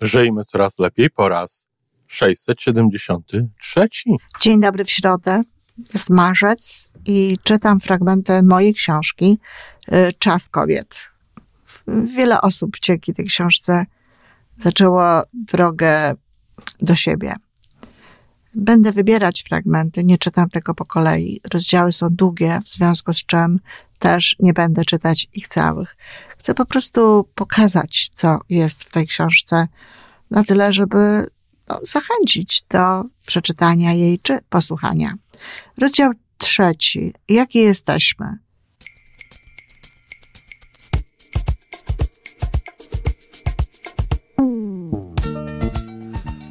Żyjmy coraz lepiej po raz 673. Dzień dobry w środę. Jest marzec i czytam fragmenty mojej książki y, Czas kobiet. Wiele osób dzięki tej książce zaczęło drogę do siebie. Będę wybierać fragmenty, nie czytam tego po kolei. Rozdziały są długie, w związku z czym też nie będę czytać ich całych. Chcę po prostu pokazać, co jest w tej książce, na tyle, żeby no, zachęcić do przeczytania jej czy posłuchania. Rozdział trzeci. Jaki jesteśmy?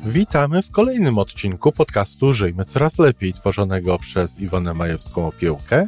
Witamy w kolejnym odcinku podcastu Żyjmy Coraz Lepiej, tworzonego przez Iwonę Majewską Opiełkę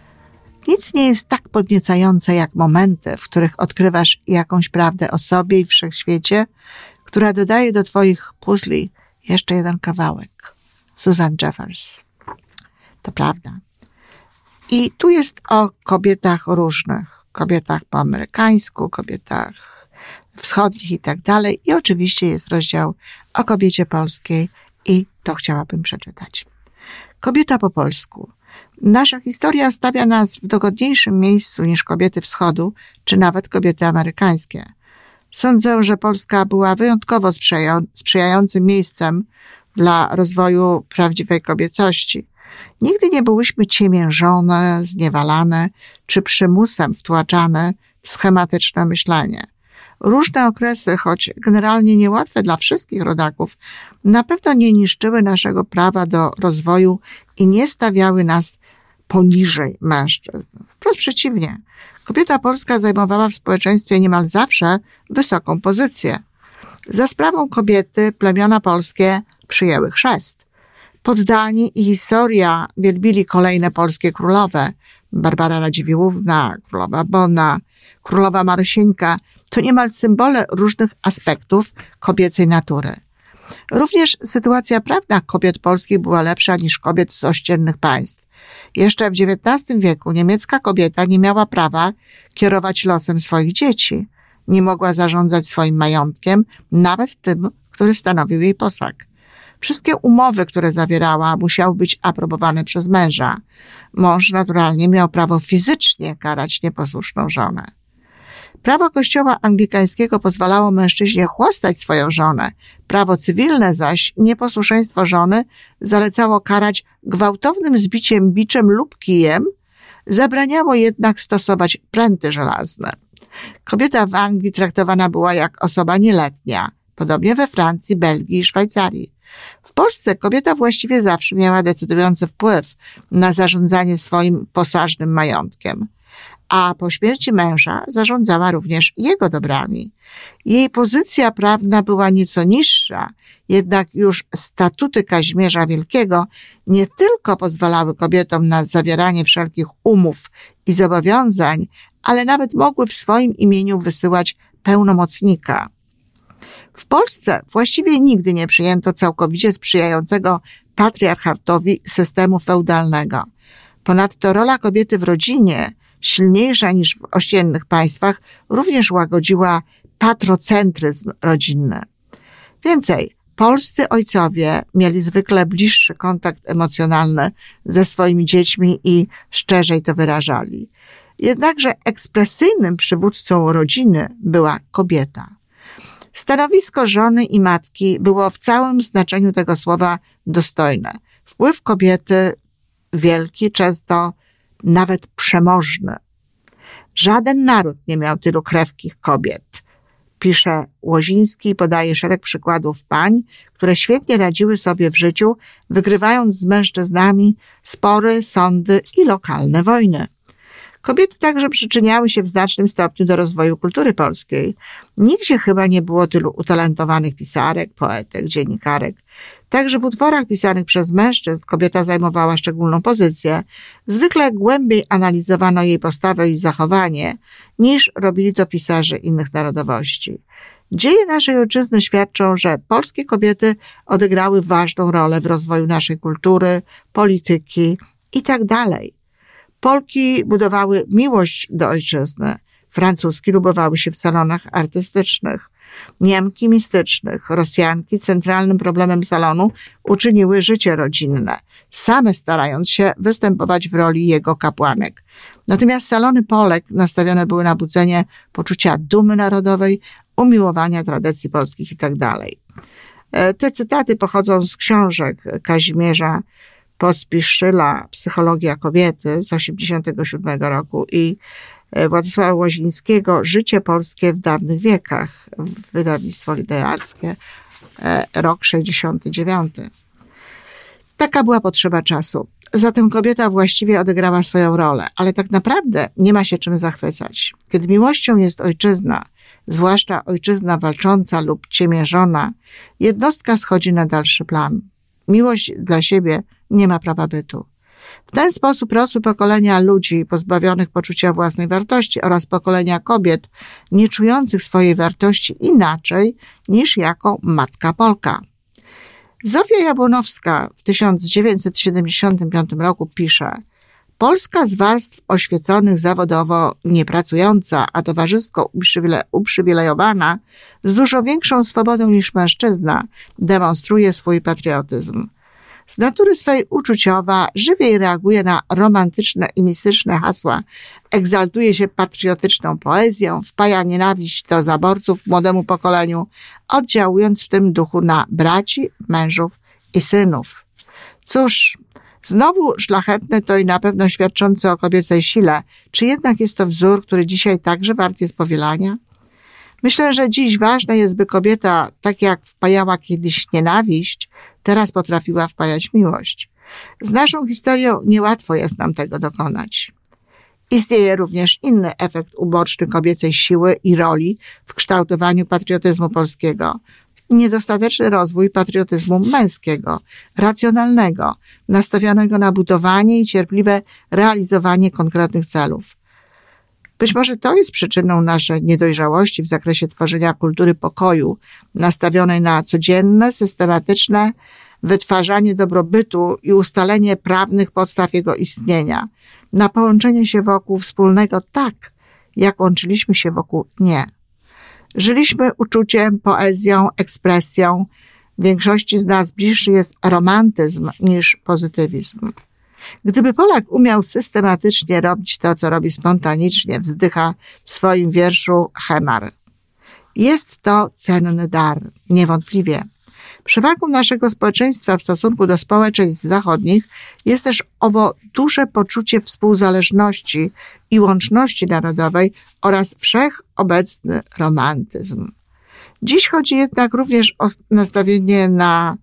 Nic nie jest tak podniecające jak momenty, w których odkrywasz jakąś prawdę o sobie i wszechświecie, która dodaje do Twoich puzli jeszcze jeden kawałek. Susan Jeffers. To prawda. I tu jest o kobietach różnych. Kobietach po amerykańsku, kobietach wschodnich i tak dalej. I oczywiście jest rozdział o kobiecie polskiej i to chciałabym przeczytać. Kobieta po polsku. Nasza historia stawia nas w dogodniejszym miejscu niż kobiety wschodu, czy nawet kobiety amerykańskie. Sądzę, że Polska była wyjątkowo sprzyjającym miejscem dla rozwoju prawdziwej kobiecości. Nigdy nie byłyśmy ciemiężone, zniewalane czy przymusem wtłaczane w schematyczne myślenie. Różne okresy, choć generalnie niełatwe dla wszystkich rodaków, na pewno nie niszczyły naszego prawa do rozwoju i nie stawiały nas poniżej mężczyzn. Wprost przeciwnie. Kobieta polska zajmowała w społeczeństwie niemal zawsze wysoką pozycję. Za sprawą kobiety plemiona polskie przyjęły chrzest. Poddani i historia wielbili kolejne polskie królowe. Barbara Radziwiłłówna, królowa Bona, królowa Marysieńka to niemal symbole różnych aspektów kobiecej natury. Również sytuacja prawna kobiet polskich była lepsza niż kobiet z ościennych państw. Jeszcze w XIX wieku niemiecka kobieta nie miała prawa kierować losem swoich dzieci. Nie mogła zarządzać swoim majątkiem, nawet tym, który stanowił jej posag. Wszystkie umowy, które zawierała, musiały być aprobowane przez męża. Mąż naturalnie miał prawo fizycznie karać nieposłuszną żonę. Prawo kościoła anglikańskiego pozwalało mężczyźnie chłostać swoją żonę. Prawo cywilne zaś nieposłuszeństwo żony zalecało karać gwałtownym zbiciem biczem lub kijem, zabraniało jednak stosować pręty żelazne. Kobieta w Anglii traktowana była jak osoba nieletnia, podobnie we Francji, Belgii i Szwajcarii. W Polsce kobieta właściwie zawsze miała decydujący wpływ na zarządzanie swoim posażnym majątkiem a po śmierci męża zarządzała również jego dobrami. Jej pozycja prawna była nieco niższa, jednak już statuty Kaźmierza Wielkiego nie tylko pozwalały kobietom na zawieranie wszelkich umów i zobowiązań, ale nawet mogły w swoim imieniu wysyłać pełnomocnika. W Polsce właściwie nigdy nie przyjęto całkowicie sprzyjającego patriarchatowi systemu feudalnego. Ponadto rola kobiety w rodzinie silniejsza niż w ościennych państwach, również łagodziła patrocentryzm rodzinny. Więcej, polscy ojcowie mieli zwykle bliższy kontakt emocjonalny ze swoimi dziećmi i szczerzej to wyrażali. Jednakże ekspresyjnym przywódcą rodziny była kobieta. Stanowisko żony i matki było w całym znaczeniu tego słowa dostojne. Wpływ kobiety wielki, często nawet przemożny. Żaden naród nie miał tylu krewkich kobiet. Pisze Łoziński i podaje szereg przykładów pań, które świetnie radziły sobie w życiu, wygrywając z mężczyznami spory, sądy i lokalne wojny. Kobiety także przyczyniały się w znacznym stopniu do rozwoju kultury polskiej. Nigdzie chyba nie było tylu utalentowanych pisarek, poetek, dziennikarek. Także w utworach pisanych przez mężczyzn kobieta zajmowała szczególną pozycję. Zwykle głębiej analizowano jej postawę i zachowanie, niż robili to pisarze innych narodowości. Dzieje naszej ojczyzny świadczą, że polskie kobiety odegrały ważną rolę w rozwoju naszej kultury, polityki itd. Polki budowały miłość do ojczyzny. Francuski lubowały się w salonach artystycznych. Niemki mistycznych, Rosjanki centralnym problemem salonu uczyniły życie rodzinne, same starając się występować w roli jego kapłanek. Natomiast salony Polek nastawione były na budzenie poczucia dumy narodowej, umiłowania tradycji polskich itd. Tak e, te cytaty pochodzą z książek Kazimierza Pospiszczyla Psychologia kobiety z 1987 roku i e, Władysława Łazińskiego Życie polskie w dawnych wiekach, wydawnictwo literackie, e, rok 69. Taka była potrzeba czasu. Zatem kobieta właściwie odegrała swoją rolę, ale tak naprawdę nie ma się czym zachwycać. Kiedy miłością jest ojczyzna, zwłaszcza ojczyzna walcząca lub ciemiężona, jednostka schodzi na dalszy plan. Miłość dla siebie nie ma prawa bytu. W ten sposób rosły pokolenia ludzi pozbawionych poczucia własnej wartości oraz pokolenia kobiet nie czujących swojej wartości inaczej niż jako matka Polka. Zofia Jabłonowska w 1975 roku pisze Polska z warstw oświeconych zawodowo niepracująca, a towarzysko uprzywilejowana, z dużo większą swobodą niż mężczyzna, demonstruje swój patriotyzm. Z natury swej uczuciowa żywiej reaguje na romantyczne i mistyczne hasła, egzaltuje się patriotyczną poezją, wpaja nienawiść do zaborców młodemu pokoleniu, oddziałując w tym duchu na braci, mężów i synów. Cóż, Znowu szlachetne to i na pewno świadczące o kobiecej sile. Czy jednak jest to wzór, który dzisiaj także wart jest powielania? Myślę, że dziś ważne jest, by kobieta, tak jak wpajała kiedyś nienawiść, teraz potrafiła wpajać miłość. Z naszą historią niełatwo jest nam tego dokonać. Istnieje również inny efekt uboczny kobiecej siły i roli w kształtowaniu patriotyzmu polskiego niedostateczny rozwój patriotyzmu męskiego, racjonalnego, nastawionego na budowanie i cierpliwe realizowanie konkretnych celów. Być może to jest przyczyną naszej niedojrzałości w zakresie tworzenia kultury pokoju, nastawionej na codzienne, systematyczne wytwarzanie dobrobytu i ustalenie prawnych podstaw jego istnienia, na połączenie się wokół wspólnego tak, jak łączyliśmy się wokół nie. Żyliśmy uczuciem, poezją, ekspresją. Większości z nas bliższy jest romantyzm niż pozytywizm. Gdyby Polak umiał systematycznie robić to, co robi spontanicznie, wzdycha w swoim wierszu Hemar. Jest to cenny dar, niewątpliwie. Przewagą naszego społeczeństwa w stosunku do społeczeństw zachodnich jest też owo duże poczucie współzależności i łączności narodowej oraz wszechobecny romantyzm. Dziś chodzi jednak również o nastawienie na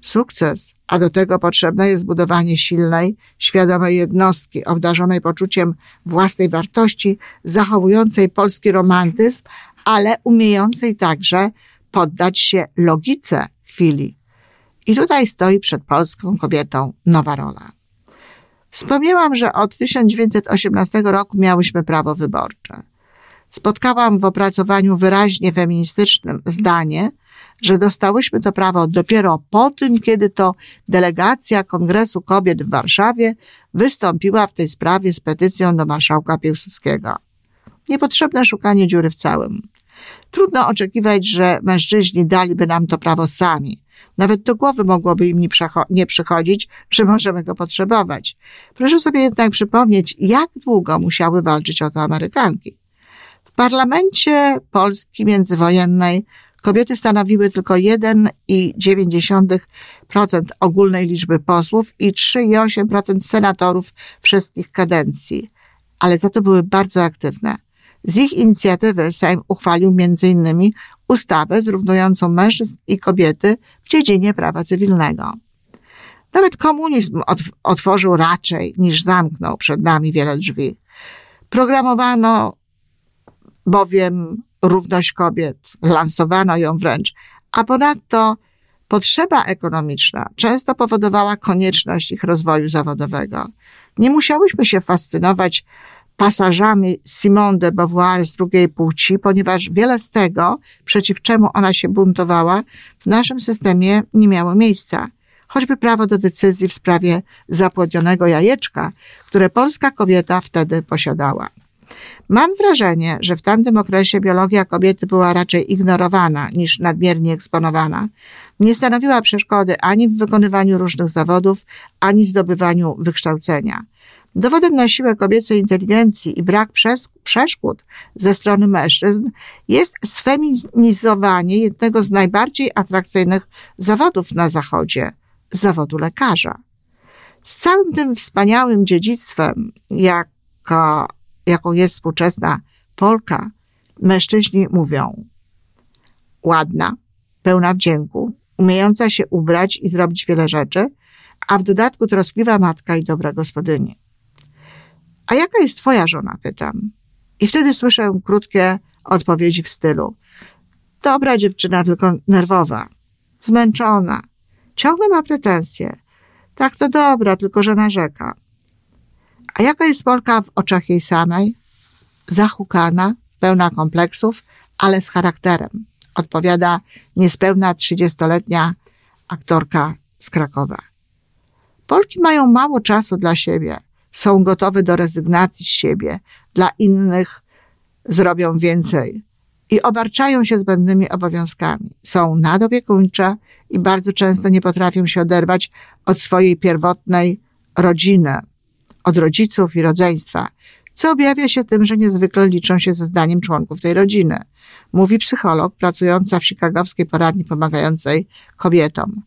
sukces, a do tego potrzebne jest budowanie silnej, świadomej jednostki, obdarzonej poczuciem własnej wartości, zachowującej polski romantyzm, ale umiejącej także poddać się logice chwili. I tutaj stoi przed polską kobietą nowa rola. Wspomniałam, że od 1918 roku miałyśmy prawo wyborcze. Spotkałam w opracowaniu wyraźnie feministycznym zdanie, że dostałyśmy to prawo dopiero po tym, kiedy to delegacja Kongresu Kobiet w Warszawie wystąpiła w tej sprawie z petycją do marszałka Piłsudskiego. Niepotrzebne szukanie dziury w całym. Trudno oczekiwać, że mężczyźni daliby nam to prawo sami. Nawet do głowy mogłoby im nie, przychodzić, że możemy go potrzebować. Proszę sobie jednak przypomnieć, jak długo musiały walczyć o to Amerykanki. W parlamencie Polski międzywojennej kobiety stanowiły tylko 1,9% ogólnej liczby posłów i 3,8% senatorów wszystkich kadencji, ale za to były bardzo aktywne. Z ich inicjatywy Sejm uchwalił m.in. ustawę zrównującą mężczyzn i kobiety w dziedzinie prawa cywilnego. Nawet komunizm otworzył raczej niż zamknął przed nami wiele drzwi. Programowano bowiem równość kobiet, lansowano ją wręcz, a ponadto potrzeba ekonomiczna często powodowała konieczność ich rozwoju zawodowego. Nie musiałyśmy się fascynować pasażami Simone de Beauvoir z drugiej płci, ponieważ wiele z tego, przeciw czemu ona się buntowała, w naszym systemie nie miało miejsca. Choćby prawo do decyzji w sprawie zapłodnionego jajeczka, które polska kobieta wtedy posiadała. Mam wrażenie, że w tamtym okresie biologia kobiety była raczej ignorowana niż nadmiernie eksponowana. Nie stanowiła przeszkody ani w wykonywaniu różnych zawodów, ani zdobywaniu wykształcenia. Dowodem na siłę kobiecej inteligencji i brak przeszkód ze strony mężczyzn jest sfeminizowanie jednego z najbardziej atrakcyjnych zawodów na Zachodzie zawodu lekarza. Z całym tym wspaniałym dziedzictwem, jako, jaką jest współczesna Polka, mężczyźni mówią ładna, pełna wdzięku, umiejąca się ubrać i zrobić wiele rzeczy, a w dodatku troskliwa matka i dobra gospodyni. A jaka jest twoja żona? Pytam. I wtedy słyszę krótkie odpowiedzi w stylu. Dobra dziewczyna, tylko nerwowa, zmęczona, ciągle ma pretensje. Tak to dobra, tylko że narzeka. A jaka jest Polka w oczach jej samej? Zahukana, pełna kompleksów, ale z charakterem. Odpowiada niespełna trzydziestoletnia aktorka z Krakowa. Polki mają mało czasu dla siebie są gotowe do rezygnacji z siebie, dla innych zrobią więcej i obarczają się zbędnymi obowiązkami. Są nadopiekuńcze i bardzo często nie potrafią się oderwać od swojej pierwotnej rodziny, od rodziców i rodzeństwa, co objawia się tym, że niezwykle liczą się ze zdaniem członków tej rodziny, mówi psycholog pracująca w chicagowskiej poradni pomagającej kobietom.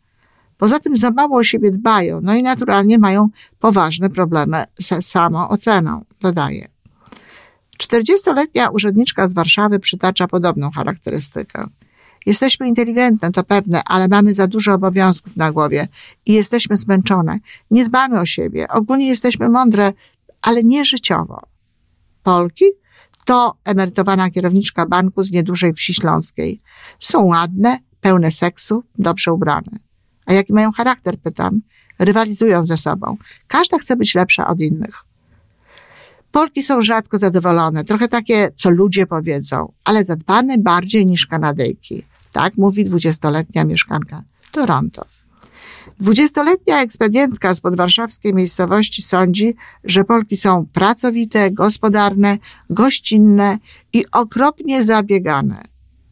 Poza tym za mało o siebie dbają, no i naturalnie mają poważne problemy z samooceną, dodaje. 40-letnia urzędniczka z Warszawy przytacza podobną charakterystykę. Jesteśmy inteligentne, to pewne, ale mamy za dużo obowiązków na głowie i jesteśmy zmęczone. Nie dbamy o siebie. Ogólnie jesteśmy mądre, ale nie życiowo. Polki to emerytowana kierowniczka banku z niedużej wsi śląskiej. Są ładne, pełne seksu, dobrze ubrane. A jaki mają charakter, pytam. Rywalizują ze sobą. Każda chce być lepsza od innych. Polki są rzadko zadowolone, trochę takie, co ludzie powiedzą, ale zadbane bardziej niż Kanadyjki. Tak mówi dwudziestoletnia mieszkanka Toronto. Dwudziestoletnia ekspedientka z podwarszawskiej miejscowości sądzi, że Polki są pracowite, gospodarne, gościnne i okropnie zabiegane.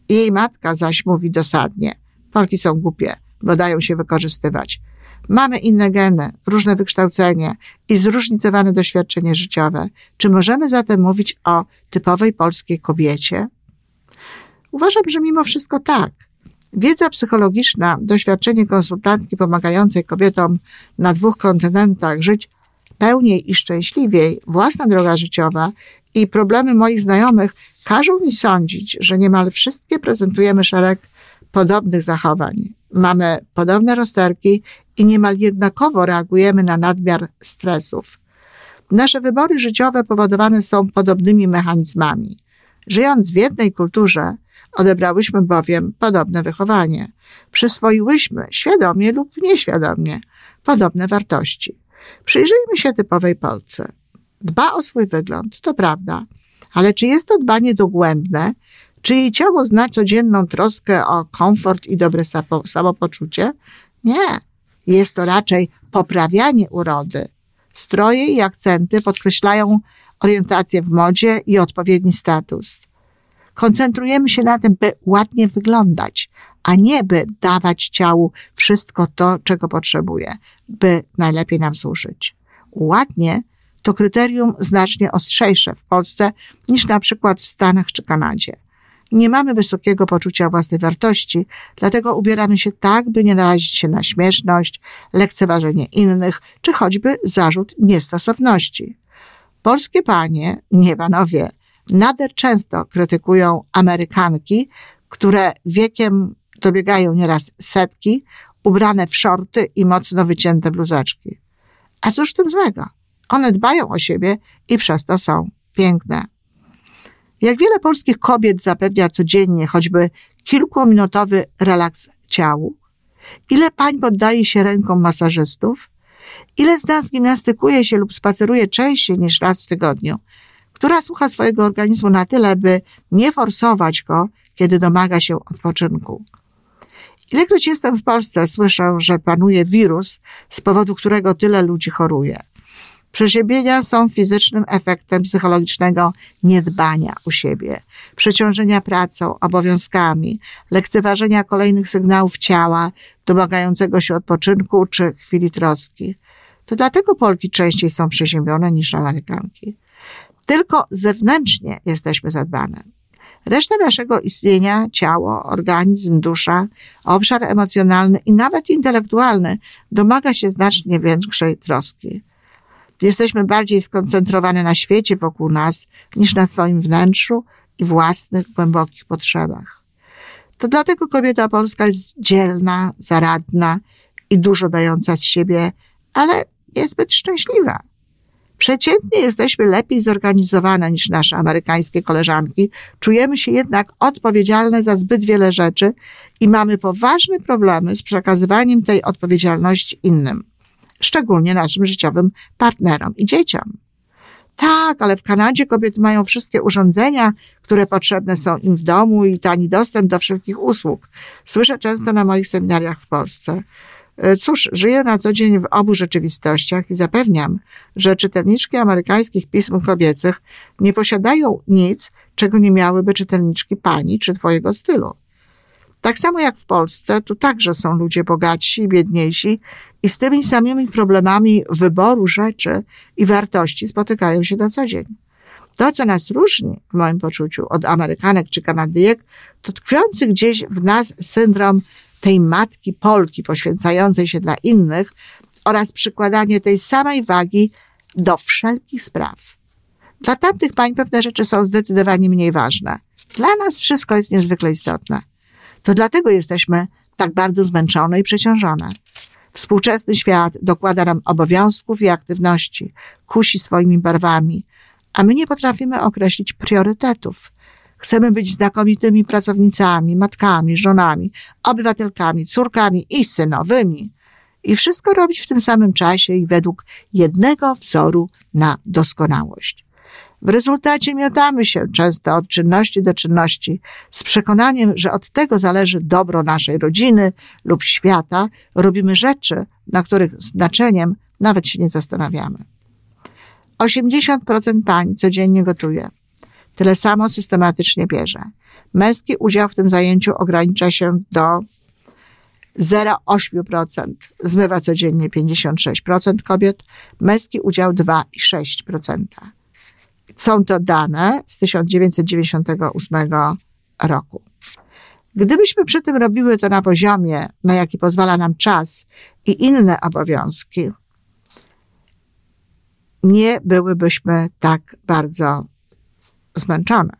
Jej matka zaś mówi dosadnie: Polki są głupie bo dają się wykorzystywać. Mamy inne geny, różne wykształcenie i zróżnicowane doświadczenie życiowe. Czy możemy zatem mówić o typowej polskiej kobiecie? Uważam, że mimo wszystko tak. Wiedza psychologiczna, doświadczenie konsultantki pomagającej kobietom na dwóch kontynentach żyć pełniej i szczęśliwiej, własna droga życiowa i problemy moich znajomych każą mi sądzić, że niemal wszystkie prezentujemy szereg podobnych zachowań. Mamy podobne rozterki i niemal jednakowo reagujemy na nadmiar stresów. Nasze wybory życiowe powodowane są podobnymi mechanizmami. Żyjąc w jednej kulturze, odebrałyśmy bowiem podobne wychowanie. Przyswoiłyśmy, świadomie lub nieświadomie, podobne wartości. Przyjrzyjmy się typowej Polce. Dba o swój wygląd, to prawda, ale czy jest to dbanie dogłębne, czy jej ciało zna codzienną troskę o komfort i dobre samopoczucie? Nie. Jest to raczej poprawianie urody. Stroje i akcenty podkreślają orientację w modzie i odpowiedni status. Koncentrujemy się na tym, by ładnie wyglądać, a nie by dawać ciału wszystko to, czego potrzebuje, by najlepiej nam służyć. Ładnie to kryterium znacznie ostrzejsze w Polsce niż na przykład w Stanach czy Kanadzie. Nie mamy wysokiego poczucia własnej wartości, dlatego ubieramy się tak, by nie narazić się na śmieszność, lekceważenie innych, czy choćby zarzut niestosowności. Polskie panie, nie panowie, nader często krytykują Amerykanki, które wiekiem dobiegają nieraz setki, ubrane w szorty i mocno wycięte bluzeczki. A cóż w tym złego? One dbają o siebie i przez to są piękne. Jak wiele polskich kobiet zapewnia codziennie choćby kilkuminutowy relaks ciału? Ile pań poddaje się rękom masażystów? Ile z nas gimnastykuje się lub spaceruje częściej niż raz w tygodniu? Która słucha swojego organizmu na tyle, by nie forsować go, kiedy domaga się odpoczynku? Ilekroć jestem w Polsce, słyszę, że panuje wirus, z powodu którego tyle ludzi choruje. Przeziębienia są fizycznym efektem psychologicznego niedbania u siebie, przeciążenia pracą, obowiązkami, lekceważenia kolejnych sygnałów ciała, domagającego się odpoczynku czy chwili troski. To dlatego Polki częściej są przeziębione niż Amerykanki. Tylko zewnętrznie jesteśmy zadbane. Reszta naszego istnienia, ciało, organizm, dusza, obszar emocjonalny i nawet intelektualny domaga się znacznie większej troski. Jesteśmy bardziej skoncentrowane na świecie wokół nas niż na swoim wnętrzu i własnych głębokich potrzebach. To dlatego kobieta polska jest dzielna, zaradna i dużo dająca z siebie, ale niezbyt szczęśliwa. Przeciętnie jesteśmy lepiej zorganizowane niż nasze amerykańskie koleżanki, czujemy się jednak odpowiedzialne za zbyt wiele rzeczy i mamy poważne problemy z przekazywaniem tej odpowiedzialności innym, szczególnie naszym życiowym partnerom i dzieciom. Tak, ale w Kanadzie kobiety mają wszystkie urządzenia, które potrzebne są im w domu i tani dostęp do wszelkich usług. Słyszę często na moich seminariach w Polsce. E, cóż, żyję na co dzień w obu rzeczywistościach i zapewniam, że czytelniczki amerykańskich pism kobiecych nie posiadają nic, czego nie miałyby czytelniczki pani czy twojego stylu. Tak samo jak w Polsce, tu także są ludzie bogatsi i biedniejsi i z tymi samymi problemami wyboru rzeczy i wartości spotykają się na co dzień. To, co nas różni, w moim poczuciu, od Amerykanek czy Kanadyjek, to tkwiący gdzieś w nas syndrom tej matki Polki poświęcającej się dla innych oraz przykładanie tej samej wagi do wszelkich spraw. Dla tamtych pań pewne rzeczy są zdecydowanie mniej ważne. Dla nas wszystko jest niezwykle istotne. To dlatego jesteśmy tak bardzo zmęczone i przeciążone. Współczesny świat dokłada nam obowiązków i aktywności, kusi swoimi barwami, a my nie potrafimy określić priorytetów. Chcemy być znakomitymi pracownicami, matkami, żonami, obywatelkami, córkami i synowymi. I wszystko robić w tym samym czasie i według jednego wzoru na doskonałość. W rezultacie miotamy się często od czynności do czynności z przekonaniem, że od tego zależy dobro naszej rodziny lub świata. Robimy rzeczy, na których znaczeniem nawet się nie zastanawiamy. 80% pań codziennie gotuje. Tyle samo systematycznie bierze. Męski udział w tym zajęciu ogranicza się do 0,8%. Zmywa codziennie 56% kobiet. Męski udział 2,6%. Są to dane z 1998 roku. Gdybyśmy przy tym robiły to na poziomie, na jaki pozwala nam czas i inne obowiązki, nie byłybyśmy tak bardzo zmęczone.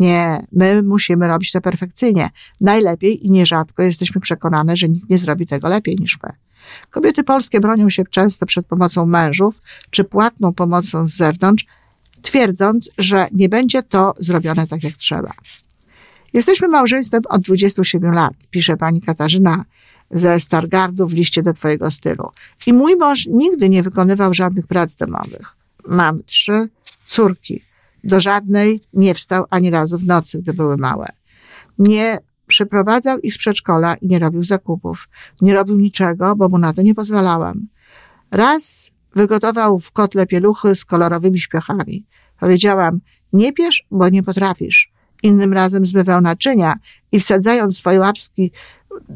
Nie, my musimy robić to perfekcyjnie. Najlepiej i nierzadko jesteśmy przekonane, że nikt nie zrobi tego lepiej niż my. Kobiety polskie bronią się często przed pomocą mężów czy płatną pomocą z zewnątrz, twierdząc, że nie będzie to zrobione tak jak trzeba. Jesteśmy małżeństwem od 27 lat, pisze pani Katarzyna ze Stargardu w liście do twojego stylu. I mój mąż nigdy nie wykonywał żadnych prac domowych. Mam trzy córki. Do żadnej nie wstał ani razu w nocy, gdy były małe. Nie przyprowadzał ich z przedszkola i nie robił zakupów. Nie robił niczego, bo mu na to nie pozwalałam. Raz wygotował w kotle pieluchy z kolorowymi śpiochami. Powiedziałam, nie piesz, bo nie potrafisz. Innym razem zmywał naczynia i wsadzając swoje łapki,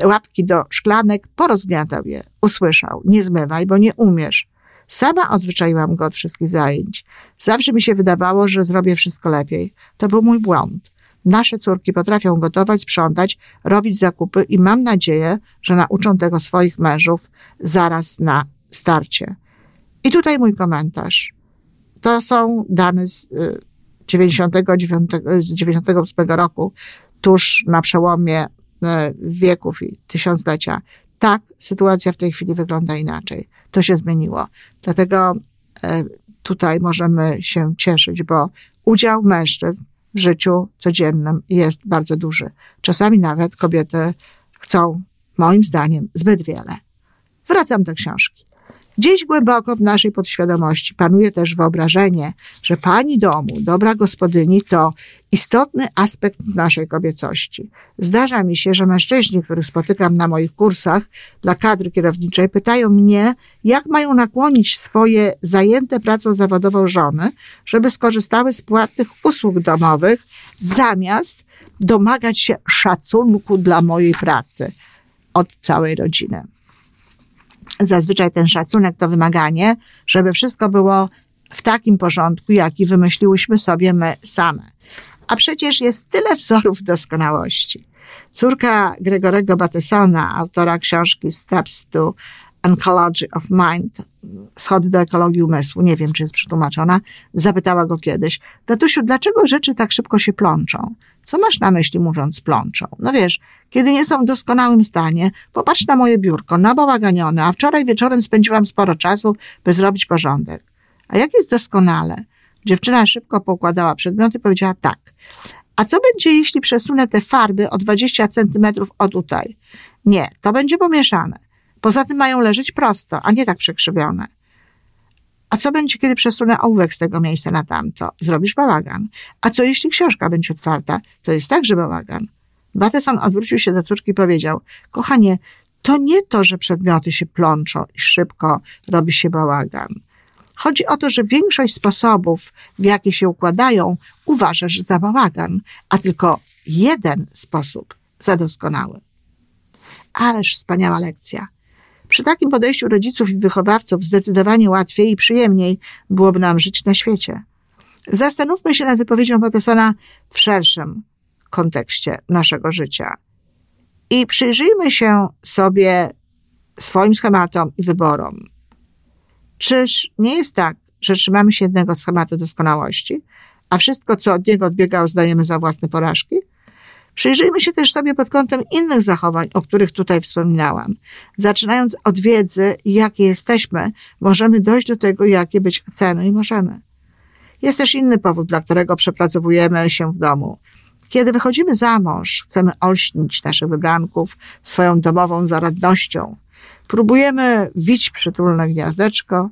łapki do szklanek, porozgniatał je. Usłyszał, nie zmywaj, bo nie umiesz. Sama odzwyczaiłam go od wszystkich zajęć. Zawsze mi się wydawało, że zrobię wszystko lepiej. To był mój błąd. Nasze córki potrafią gotować, sprzątać, robić zakupy i mam nadzieję, że nauczą tego swoich mężów zaraz na starcie. I tutaj mój komentarz. To są dane z 99, y, z 98 roku, tuż na przełomie y, wieków i tysiąclecia. Tak, sytuacja w tej chwili wygląda inaczej. To się zmieniło. Dlatego e, tutaj możemy się cieszyć, bo udział mężczyzn w życiu codziennym jest bardzo duży. Czasami nawet kobiety chcą, moim zdaniem, zbyt wiele. Wracam do książki. Gdzieś głęboko w naszej podświadomości panuje też wyobrażenie, że pani domu, dobra gospodyni to istotny aspekt naszej kobiecości. Zdarza mi się, że mężczyźni, których spotykam na moich kursach dla kadry kierowniczej, pytają mnie, jak mają nakłonić swoje zajęte pracą zawodową żony, żeby skorzystały z płatnych usług domowych, zamiast domagać się szacunku dla mojej pracy od całej rodziny zazwyczaj ten szacunek to wymaganie, żeby wszystko było w takim porządku, jaki wymyśliłyśmy sobie my same. A przecież jest tyle wzorów doskonałości. Córka Gregorego Battesona, autora książki Steps to Ecology of Mind, Schody do ekologii umysłu, nie wiem, czy jest przetłumaczona, zapytała go kiedyś, tatusiu, dlaczego rzeczy tak szybko się plączą? Co masz na myśli mówiąc plączą? No wiesz, kiedy nie są w doskonałym stanie, popatrz na moje biurko, nabałaganione, a wczoraj wieczorem spędziłam sporo czasu, by zrobić porządek. A jak jest doskonale? Dziewczyna szybko poukładała przedmioty i powiedziała tak. A co będzie, jeśli przesunę te farby o 20 centymetrów od tutaj? Nie, to będzie pomieszane. Poza tym mają leżeć prosto, a nie tak przekrzywione. A co będzie, kiedy przesunę ołówek z tego miejsca na tamto? Zrobisz bałagan. A co jeśli książka będzie otwarta? To jest także bałagan. Bateson odwrócił się do córki i powiedział, kochanie, to nie to, że przedmioty się plączą i szybko robi się bałagan. Chodzi o to, że większość sposobów, w jaki się układają, uważasz za bałagan, a tylko jeden sposób za doskonały. Ależ wspaniała lekcja. Przy takim podejściu rodziców i wychowawców zdecydowanie łatwiej i przyjemniej byłoby nam żyć na świecie. Zastanówmy się nad wypowiedzią Pattesona w szerszym kontekście naszego życia i przyjrzyjmy się sobie swoim schematom i wyborom. Czyż nie jest tak, że trzymamy się jednego schematu doskonałości, a wszystko, co od niego odbiega, uznajemy za własne porażki? Przyjrzyjmy się też sobie pod kątem innych zachowań, o których tutaj wspominałam. Zaczynając od wiedzy, jakie jesteśmy, możemy dojść do tego, jakie być chcemy i możemy. Jest też inny powód, dla którego przepracowujemy się w domu. Kiedy wychodzimy za mąż, chcemy olśnić naszych wybranków swoją domową zaradnością. Próbujemy wić przytulne gniazdeczko,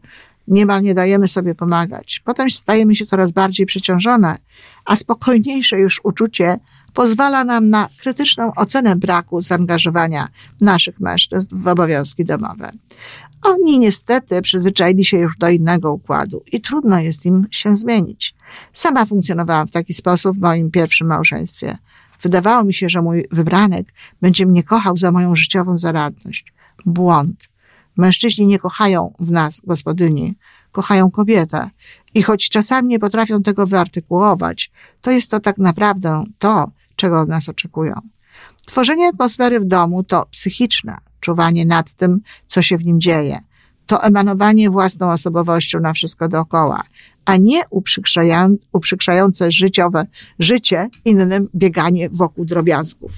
niemal nie dajemy sobie pomagać. Potem stajemy się coraz bardziej przeciążone, a spokojniejsze już uczucie pozwala nam na krytyczną ocenę braku zaangażowania naszych mężczyzn w obowiązki domowe. Oni niestety przyzwyczaili się już do innego układu i trudno jest im się zmienić. Sama funkcjonowałam w taki sposób w moim pierwszym małżeństwie. Wydawało mi się, że mój wybranek będzie mnie kochał za moją życiową zaradność. Błąd. Mężczyźni nie kochają w nas gospodyni, kochają kobietę. I choć czasami nie potrafią tego wyartykułować, to jest to tak naprawdę to, czego od nas oczekują. Tworzenie atmosfery w domu to psychiczne czuwanie nad tym, co się w nim dzieje. To emanowanie własną osobowością na wszystko dookoła, a nie uprzykrzające życiowe życie innym bieganie wokół drobiazgów.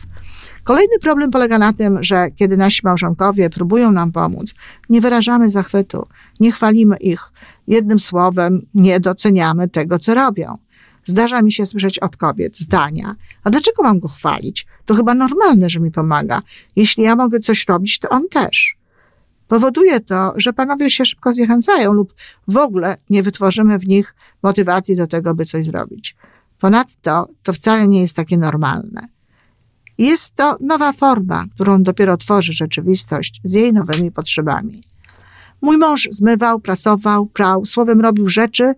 Kolejny problem polega na tym, że kiedy nasi małżonkowie próbują nam pomóc, nie wyrażamy zachwytu, nie chwalimy ich. Jednym słowem, nie doceniamy tego, co robią. Zdarza mi się słyszeć od kobiet zdania, a dlaczego mam go chwalić? To chyba normalne, że mi pomaga. Jeśli ja mogę coś robić, to on też. Powoduje to, że panowie się szybko zniechęcają lub w ogóle nie wytworzymy w nich motywacji do tego, by coś zrobić. Ponadto to wcale nie jest takie normalne. Jest to nowa forma, którą dopiero tworzy rzeczywistość z jej nowymi potrzebami. Mój mąż zmywał, prasował, prał, słowem robił rzeczy,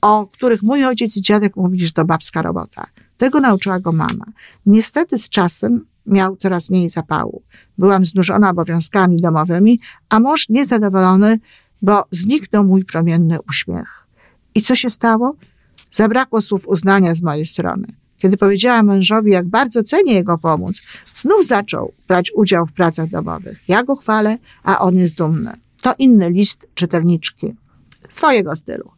o których mój ojciec i dziadek mówili, że to babska robota. Tego nauczyła go mama. Niestety z czasem miał coraz mniej zapału. Byłam znużona obowiązkami domowymi, a mąż niezadowolony, bo zniknął mój promienny uśmiech. I co się stało? Zabrakło słów uznania z mojej strony. Kiedy powiedziałam mężowi, jak bardzo cenię jego pomoc, znów zaczął brać udział w pracach domowych. Ja go chwalę, a on jest dumny. To inny list czytelniczki. Swojego stylu.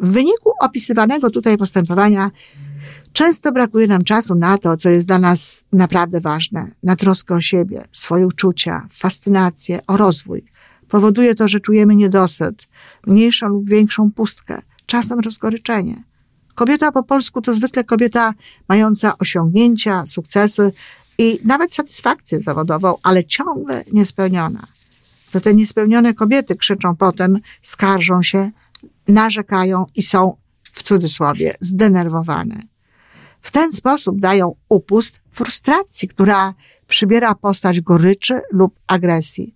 W wyniku opisywanego tutaj postępowania często brakuje nam czasu na to, co jest dla nas naprawdę ważne, na troskę o siebie, swoje uczucia, fascynację, o rozwój. Powoduje to, że czujemy niedosyt, mniejszą lub większą pustkę. czasem rozgoryczenie. Kobieta po polsku to zwykle kobieta mająca osiągnięcia, sukcesy i nawet satysfakcję zawodową, ale ciągle niespełniona. To te niespełnione kobiety krzyczą potem, skarżą się, narzekają i są w cudzysłowie zdenerwowane. W ten sposób dają upust frustracji, która przybiera postać goryczy lub agresji.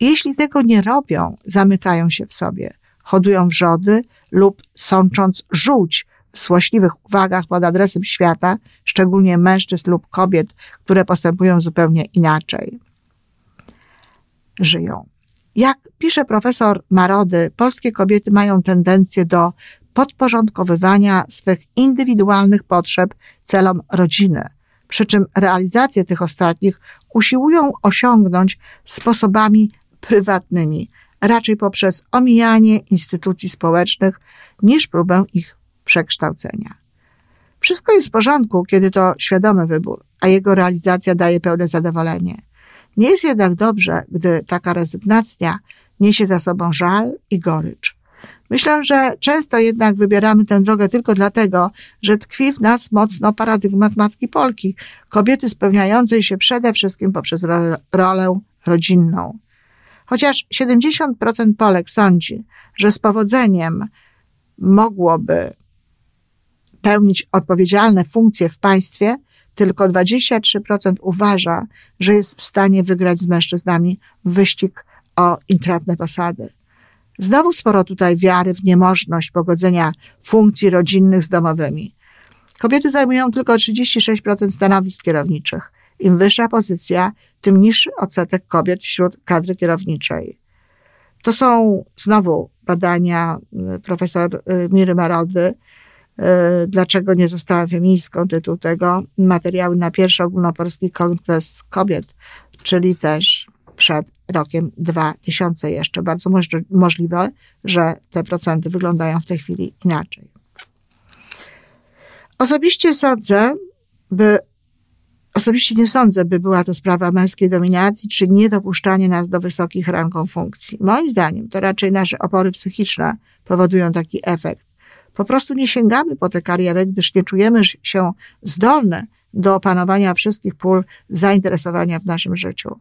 Jeśli tego nie robią, zamykają się w sobie, hodują wrzody lub sącząc żółć w złośliwych uwagach pod adresem świata, szczególnie mężczyzn lub kobiet, które postępują zupełnie inaczej. Żyją. Jak pisze profesor Marody, polskie kobiety mają tendencję do podporządkowywania swych indywidualnych potrzeb celom rodziny, przy czym realizację tych ostatnich usiłują osiągnąć sposobami prywatnymi, raczej poprzez omijanie instytucji społecznych niż próbę ich przekształcenia. Wszystko jest w porządku, kiedy to świadomy wybór, a jego realizacja daje pełne zadowolenie. Nie jest jednak dobrze, gdy taka rezygnacja niesie za sobą żal i gorycz. Myślę, że często jednak wybieramy tę drogę tylko dlatego, że tkwi w nas mocno paradygmat matki Polki, kobiety spełniającej się przede wszystkim poprzez rolę rodzinną. Chociaż 70% Polek sądzi, że z powodzeniem mogłoby pełnić odpowiedzialne funkcje w państwie, tylko 23% uważa, że jest w stanie wygrać z mężczyznami wyścig o intratne posady. Znowu sporo tutaj wiary w niemożność pogodzenia funkcji rodzinnych z domowymi. Kobiety zajmują tylko 36% stanowisk kierowniczych. Im wyższa pozycja, tym niższy odsetek kobiet wśród kadry kierowniczej. To są znowu badania y, profesor y, Miry Marody. Y, dlaczego nie została feministką? Tytuł tego materiały na pierwszy ogólnopolski kongres kobiet, czyli też przed rokiem 2000 jeszcze. Bardzo możliwe, że te procenty wyglądają w tej chwili inaczej. Osobiście sądzę, by Osobiście nie sądzę, by była to sprawa męskiej dominacji, czy niedopuszczanie nas do wysokich rangą funkcji. Moim zdaniem to raczej nasze opory psychiczne powodują taki efekt. Po prostu nie sięgamy po tę karierę, gdyż nie czujemy się zdolne do opanowania wszystkich pól zainteresowania w naszym życiu.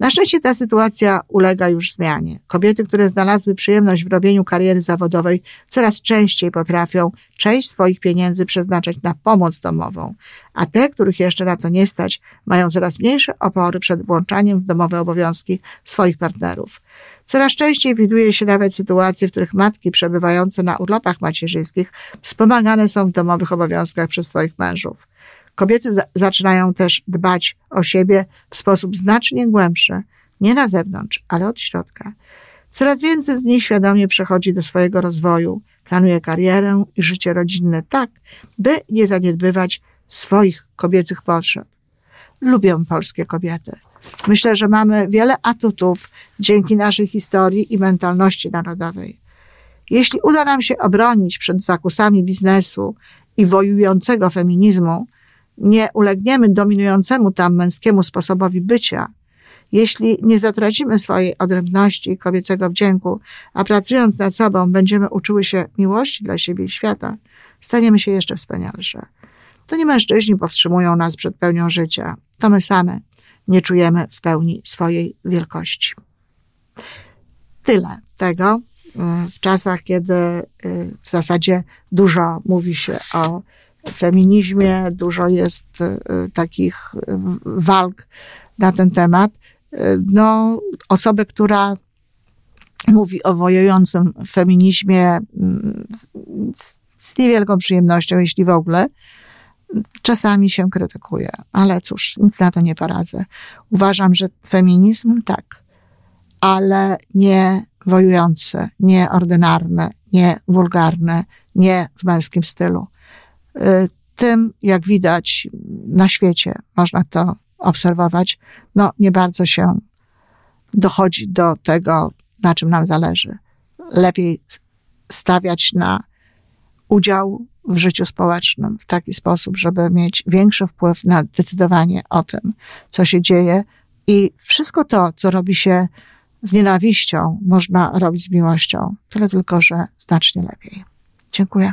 Na szczęście ta sytuacja ulega już zmianie. Kobiety, które znalazły przyjemność w robieniu kariery zawodowej, coraz częściej potrafią część swoich pieniędzy przeznaczać na pomoc domową, a te, których jeszcze na to nie stać, mają coraz mniejsze opory przed włączaniem w domowe obowiązki swoich partnerów. Coraz częściej widuje się nawet sytuacje, w których matki przebywające na urlopach macierzyńskich wspomagane są w domowych obowiązkach przez swoich mężów. Kobiety zaczynają też dbać o siebie w sposób znacznie głębszy, nie na zewnątrz, ale od środka. Coraz więcej z nich świadomie przechodzi do swojego rozwoju, planuje karierę i życie rodzinne tak, by nie zaniedbywać swoich kobiecych potrzeb. Lubię polskie kobiety. Myślę, że mamy wiele atutów dzięki naszej historii i mentalności narodowej. Jeśli uda nam się obronić przed zakusami biznesu i wojującego feminizmu, nie ulegniemy dominującemu tam męskiemu sposobowi bycia, jeśli nie zatracimy swojej odrębności i kobiecego wdzięku, a pracując nad sobą będziemy uczyły się miłości dla siebie i świata, staniemy się jeszcze wspanialsze. To nie mężczyźni powstrzymują nas przed pełnią życia, to my same nie czujemy w pełni swojej wielkości. Tyle tego w czasach, kiedy y, w zasadzie dużo mówi się o feminizmie, dużo jest y, takich walk na ten temat. Y, no, osobę, która mówi o wojującym feminizmie z, z niewielką przyjemnością, jeśli w ogóle, czasami się krytykuje, ale cóż, nic na to nie poradzę. Uważam, że feminizm tak, ale nie wojujący, nie ordynarny, nie wulgarny, nie w męskim stylu. Y, tym, jak widać na świecie, można to obserwować, no nie bardzo się dochodzi do tego, na czym nam zależy. Lepiej stawiać na udział w życiu społecznym w taki sposób, żeby mieć większy wpływ na decydowanie o tym, co się dzieje i wszystko to, co robi się z nienawiścią można robić z miłością. Tyle tylko, że znacznie lepiej. Dziękuję.